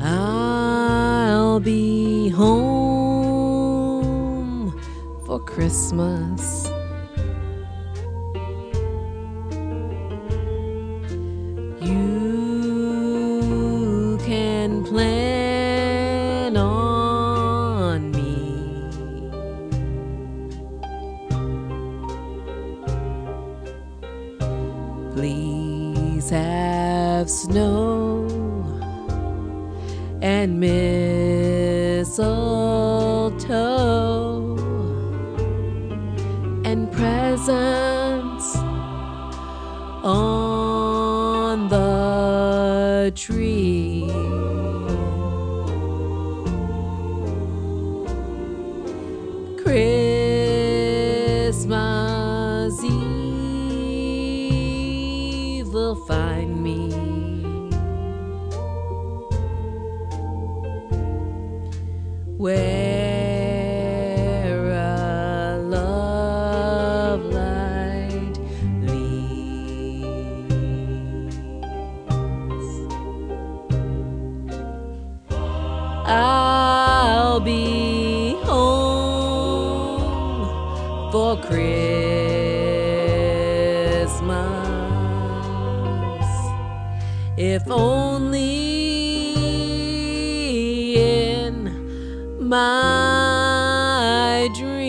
I'll be home for Christmas. You can plan Please have snow and mistletoe and presents on the tree. Find me where a love light leads. I'll be home for Christmas. If only in my dreams.